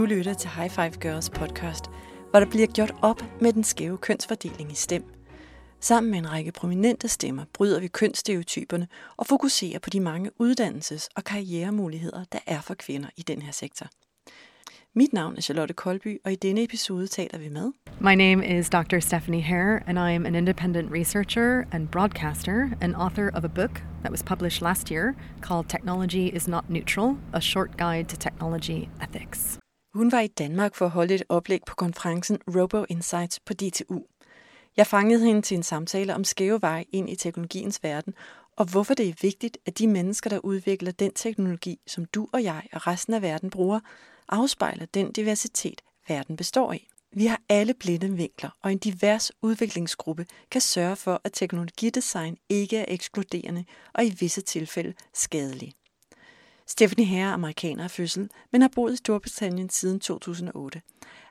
Du lytter til High Five Girls podcast, hvor der bliver gjort op med den skæve kønsfordeling i STEM. Sammen med en række prominente stemmer bryder vi kønsstereotyperne og fokuserer på de mange uddannelses- og karrieremuligheder, der er for kvinder i den her sektor. Mit navn er Charlotte Kolby, og i denne episode taler vi med... My name is Dr. Stephanie Hare, and I am an independent researcher and broadcaster and author of a book that was published last year called Technology is Not Neutral, A Short Guide to Technology Ethics. Hun var i Danmark for at holde et oplæg på konferencen Robo Insights på DTU. Jeg fangede hende til en samtale om skæve veje ind i teknologiens verden, og hvorfor det er vigtigt, at de mennesker, der udvikler den teknologi, som du og jeg og resten af verden bruger, afspejler den diversitet, verden består i. Vi har alle blinde vinkler, og en divers udviklingsgruppe kan sørge for, at teknologidesign ikke er ekskluderende og i visse tilfælde skadelig. Stephanie Herre er amerikaner af fødsel, men har boet i Storbritannien siden 2008.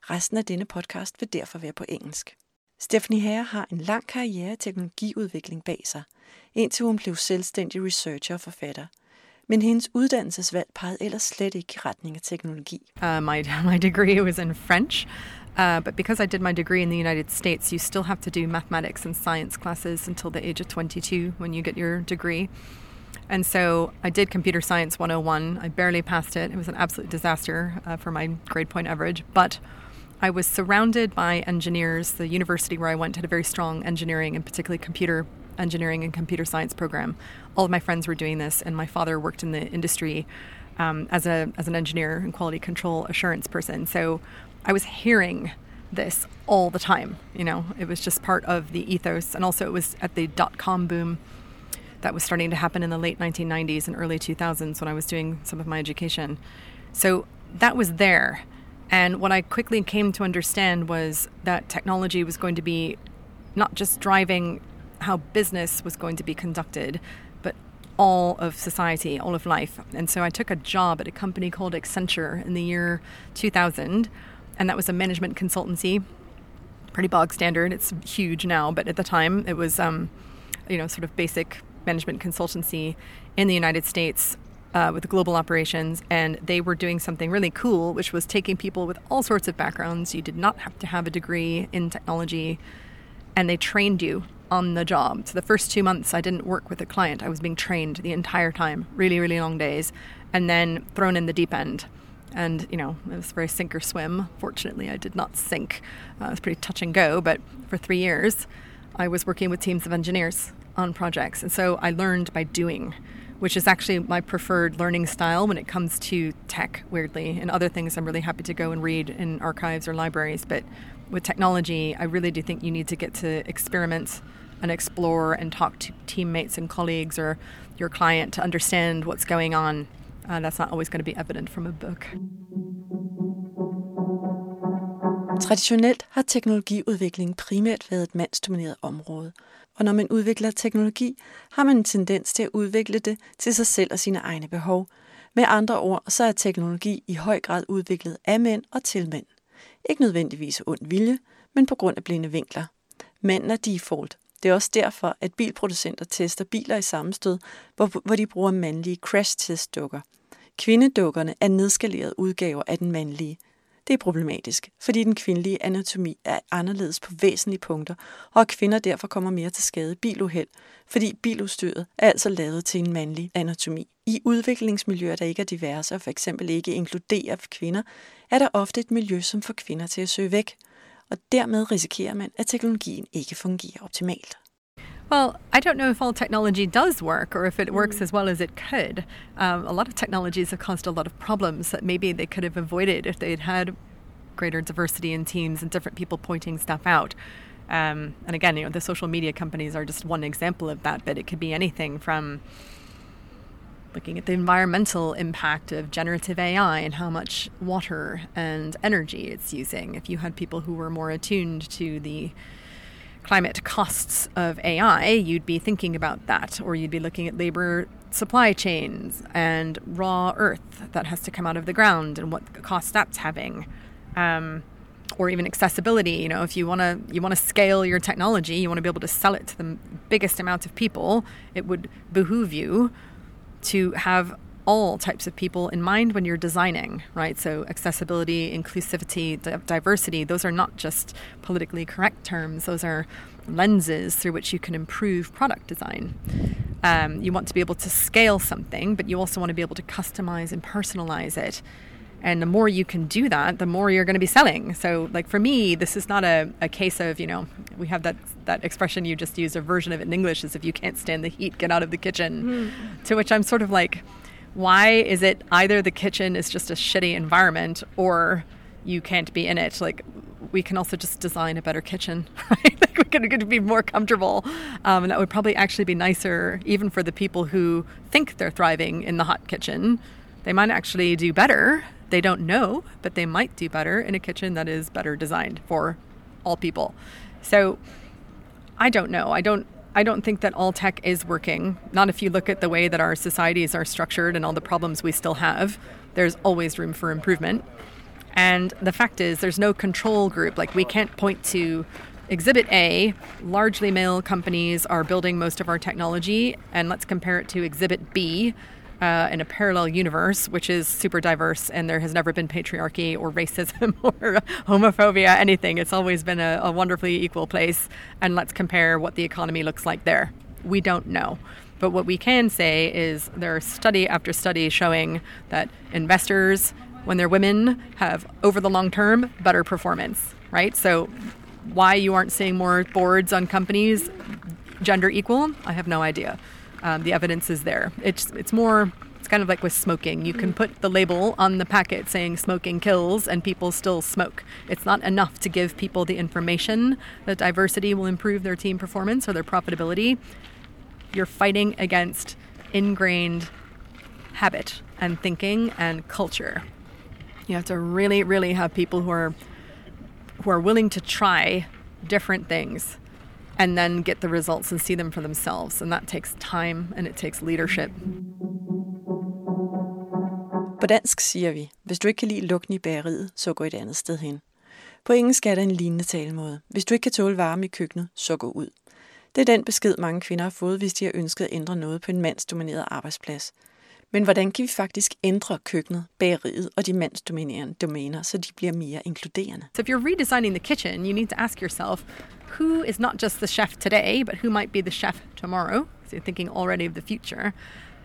Resten af denne podcast vil derfor være på engelsk. Stephanie Herre har en lang karriere i teknologiudvikling bag sig, indtil hun blev selvstændig researcher og forfatter. Men hendes uddannelsesvalg pegede ellers slet ikke i retning af teknologi. Uh, my, my degree was in French, uh, but because I did my degree in the United States, you still have to do mathematics and science classes until the age of 22 when you get your degree. And so I did computer science 101. I barely passed it. It was an absolute disaster uh, for my grade point average. But I was surrounded by engineers. The university where I went had a very strong engineering and particularly computer engineering and computer science program. All of my friends were doing this, and my father worked in the industry um, as a as an engineer and quality control assurance person. So I was hearing this all the time. You know, it was just part of the ethos, and also it was at the dot com boom that was starting to happen in the late 1990s and early 2000s when I was doing some of my education. So that was there. And what I quickly came to understand was that technology was going to be not just driving how business was going to be conducted, but all of society, all of life. And so I took a job at a company called Accenture in the year 2000, and that was a management consultancy. Pretty bog standard. It's huge now, but at the time it was, um, you know, sort of basic management consultancy in the United States uh, with global operations, and they were doing something really cool, which was taking people with all sorts of backgrounds. You did not have to have a degree in technology, and they trained you on the job. So the first two months, I didn't work with a client. I was being trained the entire time, really, really long days, and then thrown in the deep end. And, you know, it was very sink or swim. Fortunately, I did not sink. Uh, it was pretty touch and go, but for three years, I was working with teams of engineers on projects. And so I learned by doing, which is actually my preferred learning style when it comes to tech, weirdly. And other things I'm really happy to go and read in archives or libraries. But with technology, I really do think you need to get to experiment and explore and talk to teammates and colleagues or your client to understand what's going on. Uh, that's not always going to be evident from a book. Traditionelt har teknologiudvikling primært været et mandsdomineret område, og når man udvikler teknologi, har man en tendens til at udvikle det til sig selv og sine egne behov. Med andre ord, så er teknologi i høj grad udviklet af mænd og til mænd. Ikke nødvendigvis ond vilje, men på grund af blinde vinkler. Manden er default. Det er også derfor, at bilproducenter tester biler i sammenstød, hvor, hvor de bruger mandlige crash-test-dukker. Kvindedukkerne er nedskalerede udgaver af den mandlige – det er problematisk, fordi den kvindelige anatomi er anderledes på væsentlige punkter, og kvinder derfor kommer mere til skade biluheld, fordi biludstyret er altså lavet til en mandlig anatomi. I udviklingsmiljøer, der ikke er diverse og for eksempel ikke inkluderer kvinder, er der ofte et miljø, som får kvinder til at søge væk, og dermed risikerer man, at teknologien ikke fungerer optimalt. Well, I don't know if all technology does work or if it works as well as it could. Um, a lot of technologies have caused a lot of problems that maybe they could have avoided if they'd had greater diversity in teams and different people pointing stuff out. Um, and again, you know, the social media companies are just one example of that, but it could be anything from looking at the environmental impact of generative AI and how much water and energy it's using. If you had people who were more attuned to the climate costs of AI, you'd be thinking about that, or you'd be looking at labor supply chains and raw earth that has to come out of the ground and what cost that's having. Um, or even accessibility. You know, if you want to you want to scale your technology, you want to be able to sell it to the biggest amount of people. It would behoove you to have all types of people in mind when you're designing, right? So, accessibility, inclusivity, diversity, those are not just politically correct terms, those are lenses through which you can improve product design. Um, you want to be able to scale something, but you also want to be able to customize and personalize it. And the more you can do that, the more you're going to be selling. So, like for me, this is not a, a case of, you know, we have that, that expression you just used, a version of it in English is if you can't stand the heat, get out of the kitchen. Mm. To which I'm sort of like, why is it either the kitchen is just a shitty environment or you can't be in it? Like, we can also just design a better kitchen, right? like we could, could be more comfortable. Um, and that would probably actually be nicer, even for the people who think they're thriving in the hot kitchen. They might actually do better. They don't know, but they might do better in a kitchen that is better designed for all people. So I don't know. I don't I don't think that all tech is working. Not if you look at the way that our societies are structured and all the problems we still have. There's always room for improvement. And the fact is, there's no control group. Like, we can't point to Exhibit A, largely male companies are building most of our technology, and let's compare it to Exhibit B, uh, in a parallel universe, which is super diverse, and there has never been patriarchy or racism or homophobia, anything. It's always been a, a wonderfully equal place. And let's compare what the economy looks like there. We don't know. But what we can say is there are study after study showing that investors, when they're women, have over the long term better performance, right? So, why you aren't seeing more boards on companies gender equal, I have no idea um, the evidence is there. It's it's more it's kind of like with smoking. You can put the label on the packet saying smoking kills, and people still smoke. It's not enough to give people the information that diversity will improve their team performance or their profitability. You're fighting against ingrained habit and thinking and culture. You have to really, really have people who are who are willing to try different things and then get the results and see them for themselves. And that takes time and it takes leadership. På dansk siger vi, hvis du ikke kan lide lugten i bageriet, så gå et andet sted hen. På engelsk er der en lignende talemåde. Hvis du ikke kan tåle varme i køkkenet, så gå ud. Det er den besked, mange kvinder har fået, hvis de har ønsket at ændre noget på en mandsdomineret arbejdsplads. Men hvordan kan vi faktisk ændre køkkenet, bageriet og de mandsdominerende domæner, så de bliver mere inkluderende? So if you're redesigning the kitchen, you need to ask yourself, who is not just the chef today, but who might be the chef tomorrow? So you're thinking already of the future.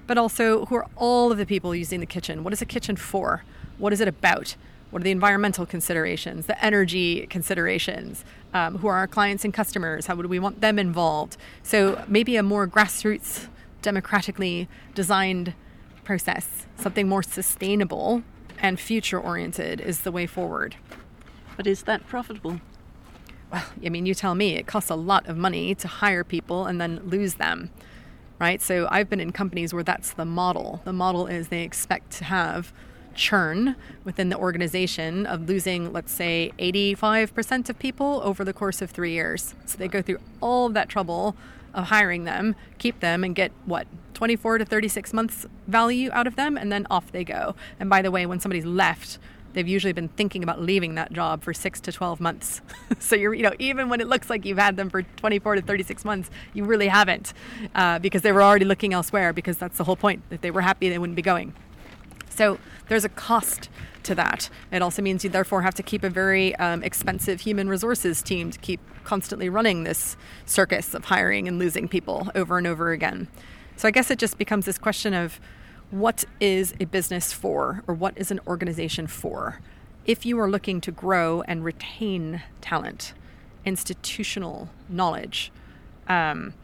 But also, who are all of the people using the kitchen? What is a kitchen for? What is it about? What are the environmental considerations, the energy considerations? Um, who are our clients and customers? How would we want them involved? So maybe a more grassroots, democratically designed process, something more sustainable and future oriented, is the way forward. But is that profitable? well, I mean, you tell me, it costs a lot of money to hire people and then lose them, right? So I've been in companies where that's the model. The model is they expect to have churn within the organization of losing, let's say, 85% of people over the course of three years. So they go through all of that trouble of hiring them, keep them, and get what, 24 to 36 months value out of them, and then off they go. And by the way, when somebody's left, they've usually been thinking about leaving that job for six to 12 months. so you're, you know, even when it looks like you've had them for 24 to 36 months, you really haven't uh, because they were already looking elsewhere because that's the whole point. If they were happy, they wouldn't be going. So there's a cost to that. It also means you therefore have to keep a very um, expensive human resources team to keep constantly running this circus of hiring and losing people over and over again. So I guess it just becomes this question of what is a business for or what is an organization for? If you are looking to grow and retain talent, institutional knowledge, um,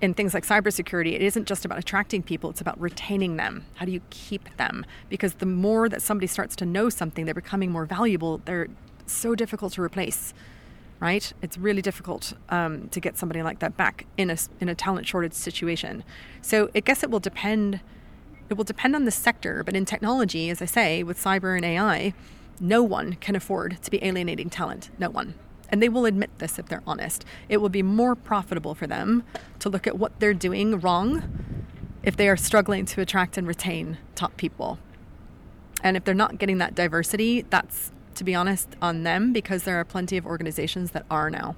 in things like cybersecurity, it isn't just about attracting people, it's about retaining them. How do you keep them? Because the more that somebody starts to know something, they're becoming more valuable. They're so difficult to replace, right? It's really difficult um, to get somebody like that back in a, in a talent shortage situation. So I guess it will depend it will depend on the sector, but in technology, as I say, with cyber and AI, no one can afford to be alienating talent. No one. And they will admit this if they're honest. It will be more profitable for them to look at what they're doing wrong if they are struggling to attract and retain top people. And if they're not getting that diversity, that's, to be honest, on them because there are plenty of organizations that are now.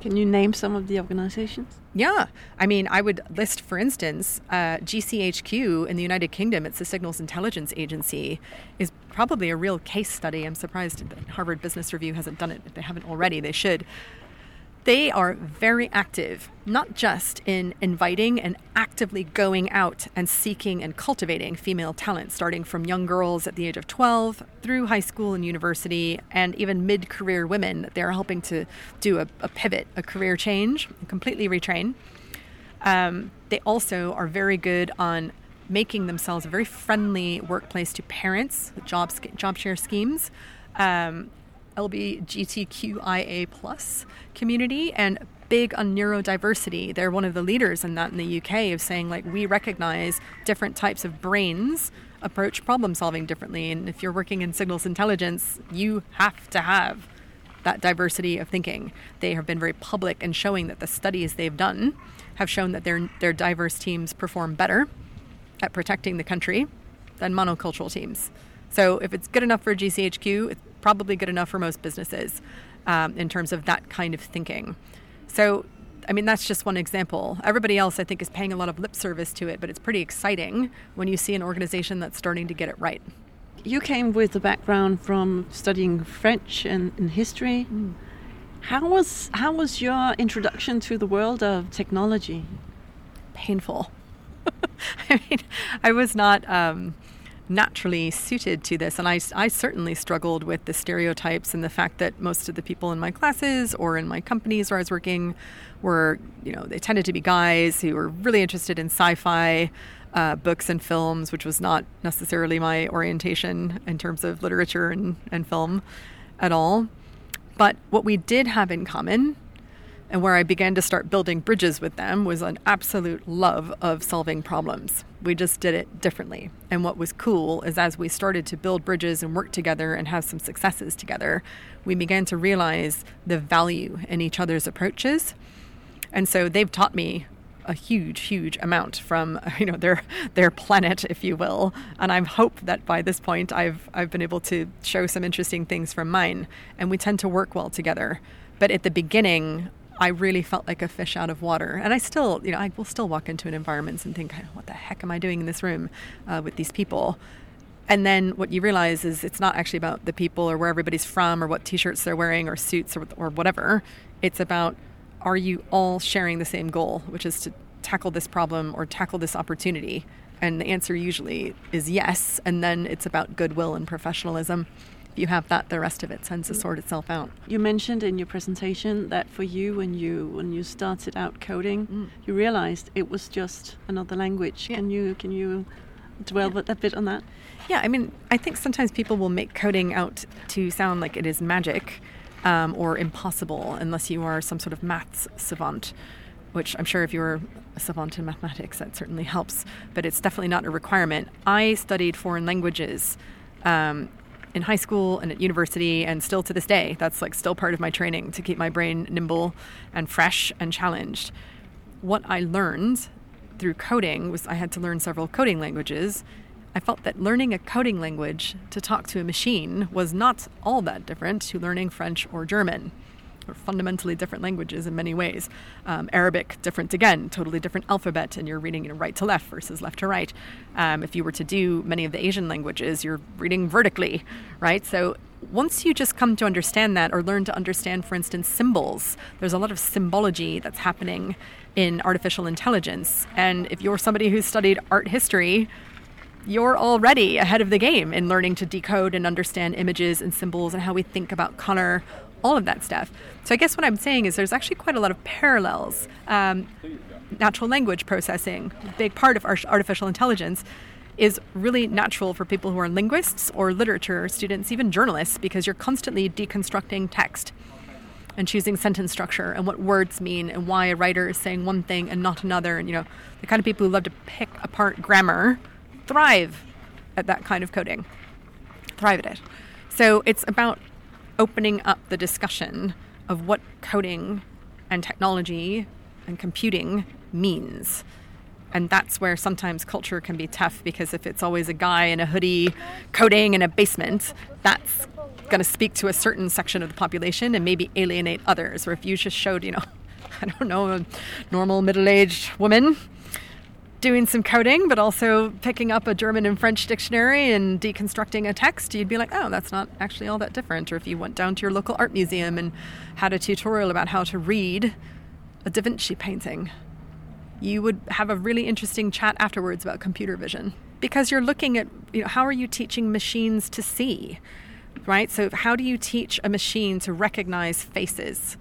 Can you name some of the organizations? Yeah. I mean, I would list, for instance, uh, GCHQ in the United Kingdom, it's the Signals Intelligence Agency, is probably a real case study. I'm surprised that Harvard Business Review hasn't done it. If they haven't already, they should. They are very active, not just in inviting and actively going out and seeking and cultivating female talent, starting from young girls at the age of 12 through high school and university, and even mid career women. They're helping to do a, a, pivot, a career change, completely retrain. Um, they also are very good on making themselves a very friendly workplace to parents, job, job share schemes. Um, LGBTQIA plus community and big on neurodiversity. They're one of the leaders in that in the UK of saying like we recognize different types of brains approach problem solving differently and if you're working in signals intelligence, you have to have that diversity of thinking. They have been very public in showing that the studies they've done have shown that their their diverse teams perform better at protecting the country than monocultural teams. So if it's good enough for GCHQ, probably good enough for most businesses um, in terms of that kind of thinking. So, I mean, that's just one example. Everybody else, I think, is paying a lot of lip service to it, but it's pretty exciting when you see an organization that's starting to get it right. You came with a background from studying French and, and history. Mm. How was how was your introduction to the world of technology? Painful. I mean, I was not. Um, naturally suited to this. And I, I certainly struggled with the stereotypes and the fact that most of the people in my classes or in my companies where I was working were, you know, they tended to be guys who were really interested in sci fi. Uh, books and films, which was not necessarily my orientation in terms of literature and, and film at all. But what we did have in common and where I began to start building bridges with them was an absolute love of solving problems. We just did it differently. And what was cool is as we started to build bridges and work together and have some successes together, we began to realize the value in each other's approaches. And so they've taught me a huge, huge amount from you know their their planet, if you will. And I hope that by this point I've I've been able to show some interesting things from mine. And we tend to work well together. But at the beginning, I really felt like a fish out of water. And I still, you know, I will still walk into an environment and think, what the heck am I doing in this room uh, with these people? And then what you realize is it's not actually about the people or where everybody's from or what t shirts they're wearing or suits or, or whatever. It's about are you all sharing the same goal, which is to tackle this problem or tackle this opportunity? And the answer usually is yes. And then it's about goodwill and professionalism you have that, the rest of it tends to sort itself out. You mentioned in your presentation that for you, when you when you started out coding, mm. you realized it was just another language. Yeah. Can you can you dwell yeah. a bit on that? Yeah, I mean, I think sometimes people will make coding out to sound like it is magic um, or impossible unless you are some sort of maths savant which I'm sure if you're a savant in mathematics, that certainly helps, but it's definitely not a requirement. I studied foreign languages um, in high school and at university and still to this day that's like still part of my training to keep my brain nimble and fresh and challenged. What i learned through coding was i had to learn several coding languages. I felt that learning a coding language to talk to a machine was not all that different to learning french or german fundamentally different languages in many ways. Um, Arabic, different again, totally different alphabet, and you're reading you know, right to left versus left to right. Um, if you were to do many of the Asian languages, you're reading vertically, right? So once you just come to understand that or learn to understand, for instance, symbols, there's a lot of symbology that's happening in artificial intelligence. And if you're somebody who's studied art history, you're already ahead of the game in learning to decode and understand images and symbols and how we think about color, all of that stuff. So I guess what I'm saying is there's actually quite a lot of parallels. Um, natural language processing, a big part of artificial intelligence, is really natural for people who are linguists or literature students, even journalists, because you're constantly deconstructing text and choosing sentence structure and what words mean and why a writer is saying one thing and not another. And, you know, the kind of people who love to pick apart grammar thrive at that kind of coding, thrive at it. So it's about opening up the discussion of what coding and technology and computing means. And that's where sometimes culture can be tough because if it's always a guy in a hoodie coding in a basement, that's going to speak to a certain section of the population and maybe alienate others. Or if you just showed, you know, I don't know, a normal middle aged woman doing some coding, but also picking up a German and French dictionary and deconstructing a text, you'd be like, oh, that's not actually all that different. Or if you went down to your local art museum and had a tutorial about how to read a Da Vinci painting, you would have a really interesting chat afterwards about computer vision. Because you're looking at you know how are you teaching machines to see right? So how do you teach a machine to recognize faces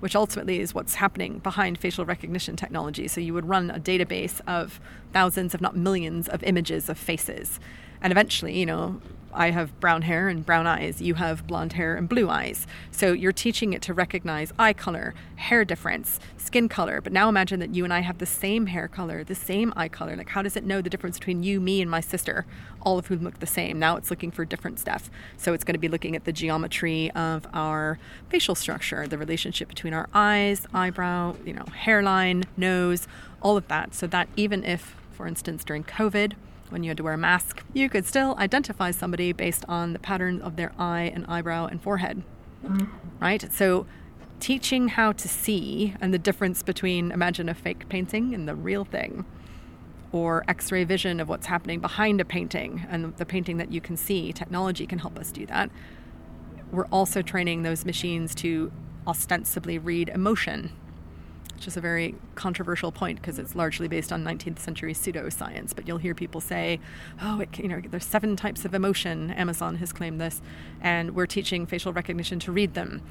which ultimately is what's happening behind facial recognition technology. So you would run a database of thousands, if not millions, of images of faces. And eventually, you know, I have brown hair and brown eyes. You have blonde hair and blue eyes. So you're teaching it to recognize eye color, hair difference, skin color. But now imagine that you and I have the same hair color, the same eye color. Like, how does it know the difference between you, me, and my sister, all of whom look the same? Now it's looking for different stuff. So it's going to be looking at the geometry of our facial structure, the relationship between our eyes, eyebrow, you know, hairline, nose, all of that. So that even if, for instance, during COVID, when you had to wear a mask, you could still identify somebody based on the pattern of their eye and eyebrow and forehead. Mm-hmm. Right? So teaching how to see and the difference between imagine a fake painting and the real thing or x-ray vision of what's happening behind a painting and the painting that you can see technology can help us do that we're also training those machines to ostensibly read emotion which is a very controversial point because it's largely based on 19th century pseudoscience. But you'll hear people say, "Oh, it, you know, there's seven types of emotion." Amazon has claimed this, and we're teaching facial recognition to read them.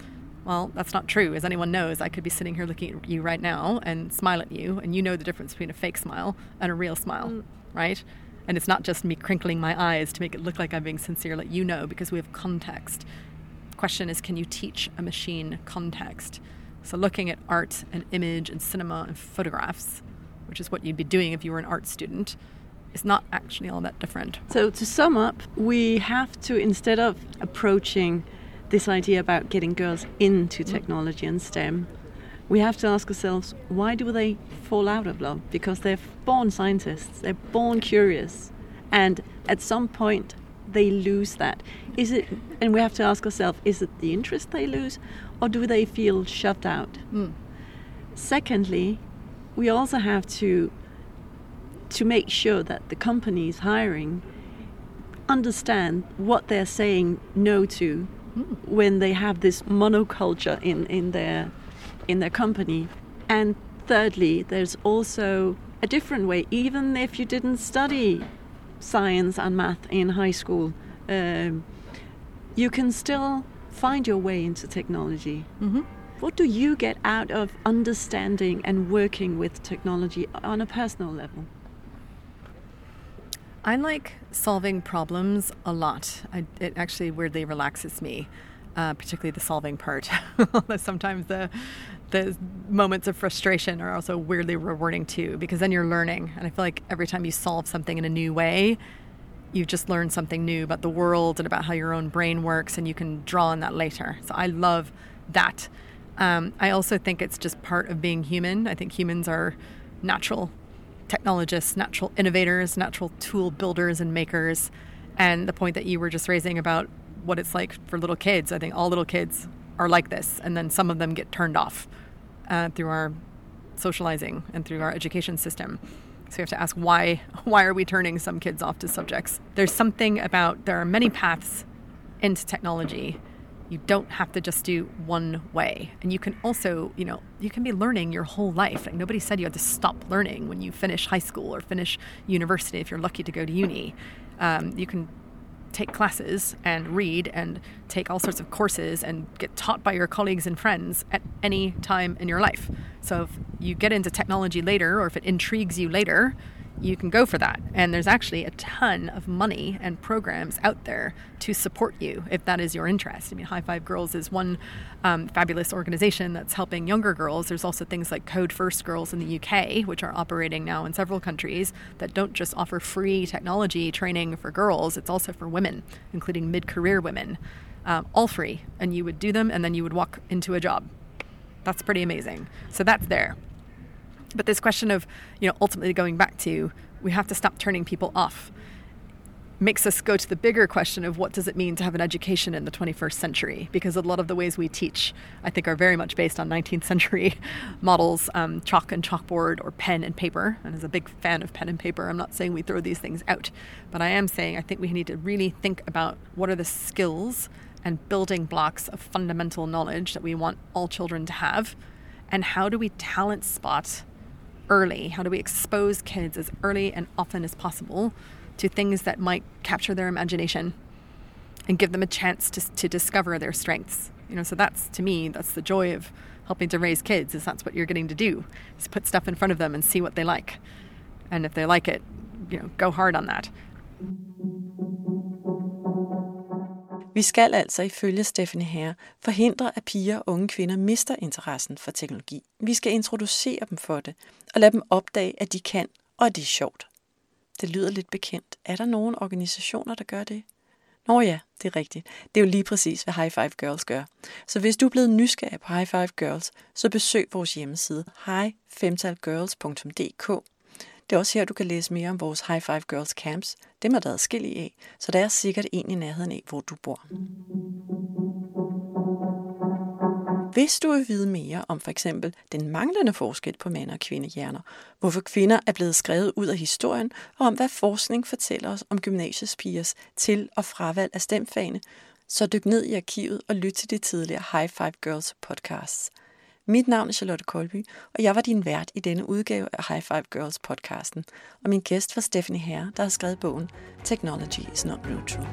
Well, that's not true. As anyone knows, I could be sitting here looking at you right now and smile at you, and you know the difference between a fake smile and a real smile, mm. right? And it's not just me crinkling my eyes to make it look like I'm being sincere, let you know, because we have context. The question is, can you teach a machine context? So, looking at art and image and cinema and photographs, which is what you'd be doing if you were an art student, is not actually all that different. So, to sum up, we have to, instead of approaching this idea about getting girls into mm. technology and STEM, we have to ask ourselves why do they fall out of love? Because they're born scientists, they're born curious, and at some point they lose that. Is it, and we have to ask ourselves, is it the interest they lose, or do they feel shut out? Mm. Secondly, we also have to to make sure that the companies hiring understand what they're saying no to mm. when they have this monoculture in, in their in their company. And thirdly, there's also a different way, even if you didn't study science and math in high school, um, you can still find your way into technology. Mm-hmm. What do you get out of understanding and working with technology on a personal level? I like solving problems a lot. I, it actually weirdly relaxes me, uh, particularly the solving part. Although sometimes the the moments of frustration are also weirdly rewarding too, because then you're learning. And I feel like every time you solve something in a new way, you've just learned something new about the world and about how your own brain works, and you can draw on that later. So I love that. Um, I also think it's just part of being human. I think humans are natural technologists, natural innovators, natural tool builders and makers. And the point that you were just raising about what it's like for little kids, I think all little kids are like this, and then some of them get turned off uh, through our socializing and through our education system. So we have to ask why why are we turning some kids off to subjects? There's something about there are many paths into technology. You don't have to just do one way. And you can also, you know, you can be learning your whole life. Like nobody said you had to stop learning when you finish high school or finish university if you're lucky to go to uni. Um, you can take classes and read and take all sorts of courses and get taught by your colleagues and friends at any time in your life. So if you get into technology later or if it intrigues you later, you can go for that. And there's actually a ton of money and programs out there to support you if that is your interest. I mean, High Five Girls is one um, fabulous organization that's helping younger girls. There's also things like Code First Girls in the UK, which are operating now in several countries that don't just offer free technology training for girls, it's also for women, including mid career women. Um, all free, and you would do them, and then you would walk into a job. That's pretty amazing. So that's there. But this question of, you know, ultimately going back to we have to stop turning people off. makes us go to the bigger question of what does it mean to have an education in the 21st century? Because a lot of the ways we teach, I think, are very much based on 19th century models, um, chalk and chalkboard or pen and paper. And as a big fan of pen and paper, I'm not saying we throw these things out, but I am saying I think we need to really think about what are the skills and building blocks of fundamental knowledge that we want all children to have, and how do we talent spot early? How do we expose kids as early and often as possible? to things that might capture their imagination and give them a chance to, to discover their strengths. You know, so that's to me, that's the joy of helping to raise kids is that's what you're getting to do is put stuff in front of them and see what they like. And if they like it, you know, go hard on that. Vi skal altså ifølge Stephanie Herre forhindre, at piger og unge kvinder mister interessen for teknologi. Vi skal introducere dem for det, og lade dem opdage, at de kan, og at det er sjovt. Det lyder lidt bekendt. Er der nogen organisationer, der gør det? Nå ja, det er rigtigt. Det er jo lige præcis, hvad High Five Girls gør. Så hvis du er blevet nysgerrig på High Five Girls, så besøg vores hjemmeside highfemtalgirls.dk. Det er også her, du kan læse mere om vores High Five Girls Camps. Dem er der adskillige af, så der er sikkert en i nærheden af, hvor du bor. Hvis du vil vide mere om for eksempel den manglende forskel på mænd- og kvindehjerner, hvorfor kvinder er blevet skrevet ud af historien, og om hvad forskning fortæller os om gymnasiespigers til- og fravalg af stemfagene, så dyk ned i arkivet og lyt til de tidligere High Five Girls podcasts. Mit navn er Charlotte Kolby, og jeg var din vært i denne udgave af High Five Girls podcasten. Og min gæst var Stephanie Herre, der har skrevet bogen Technology is not neutral.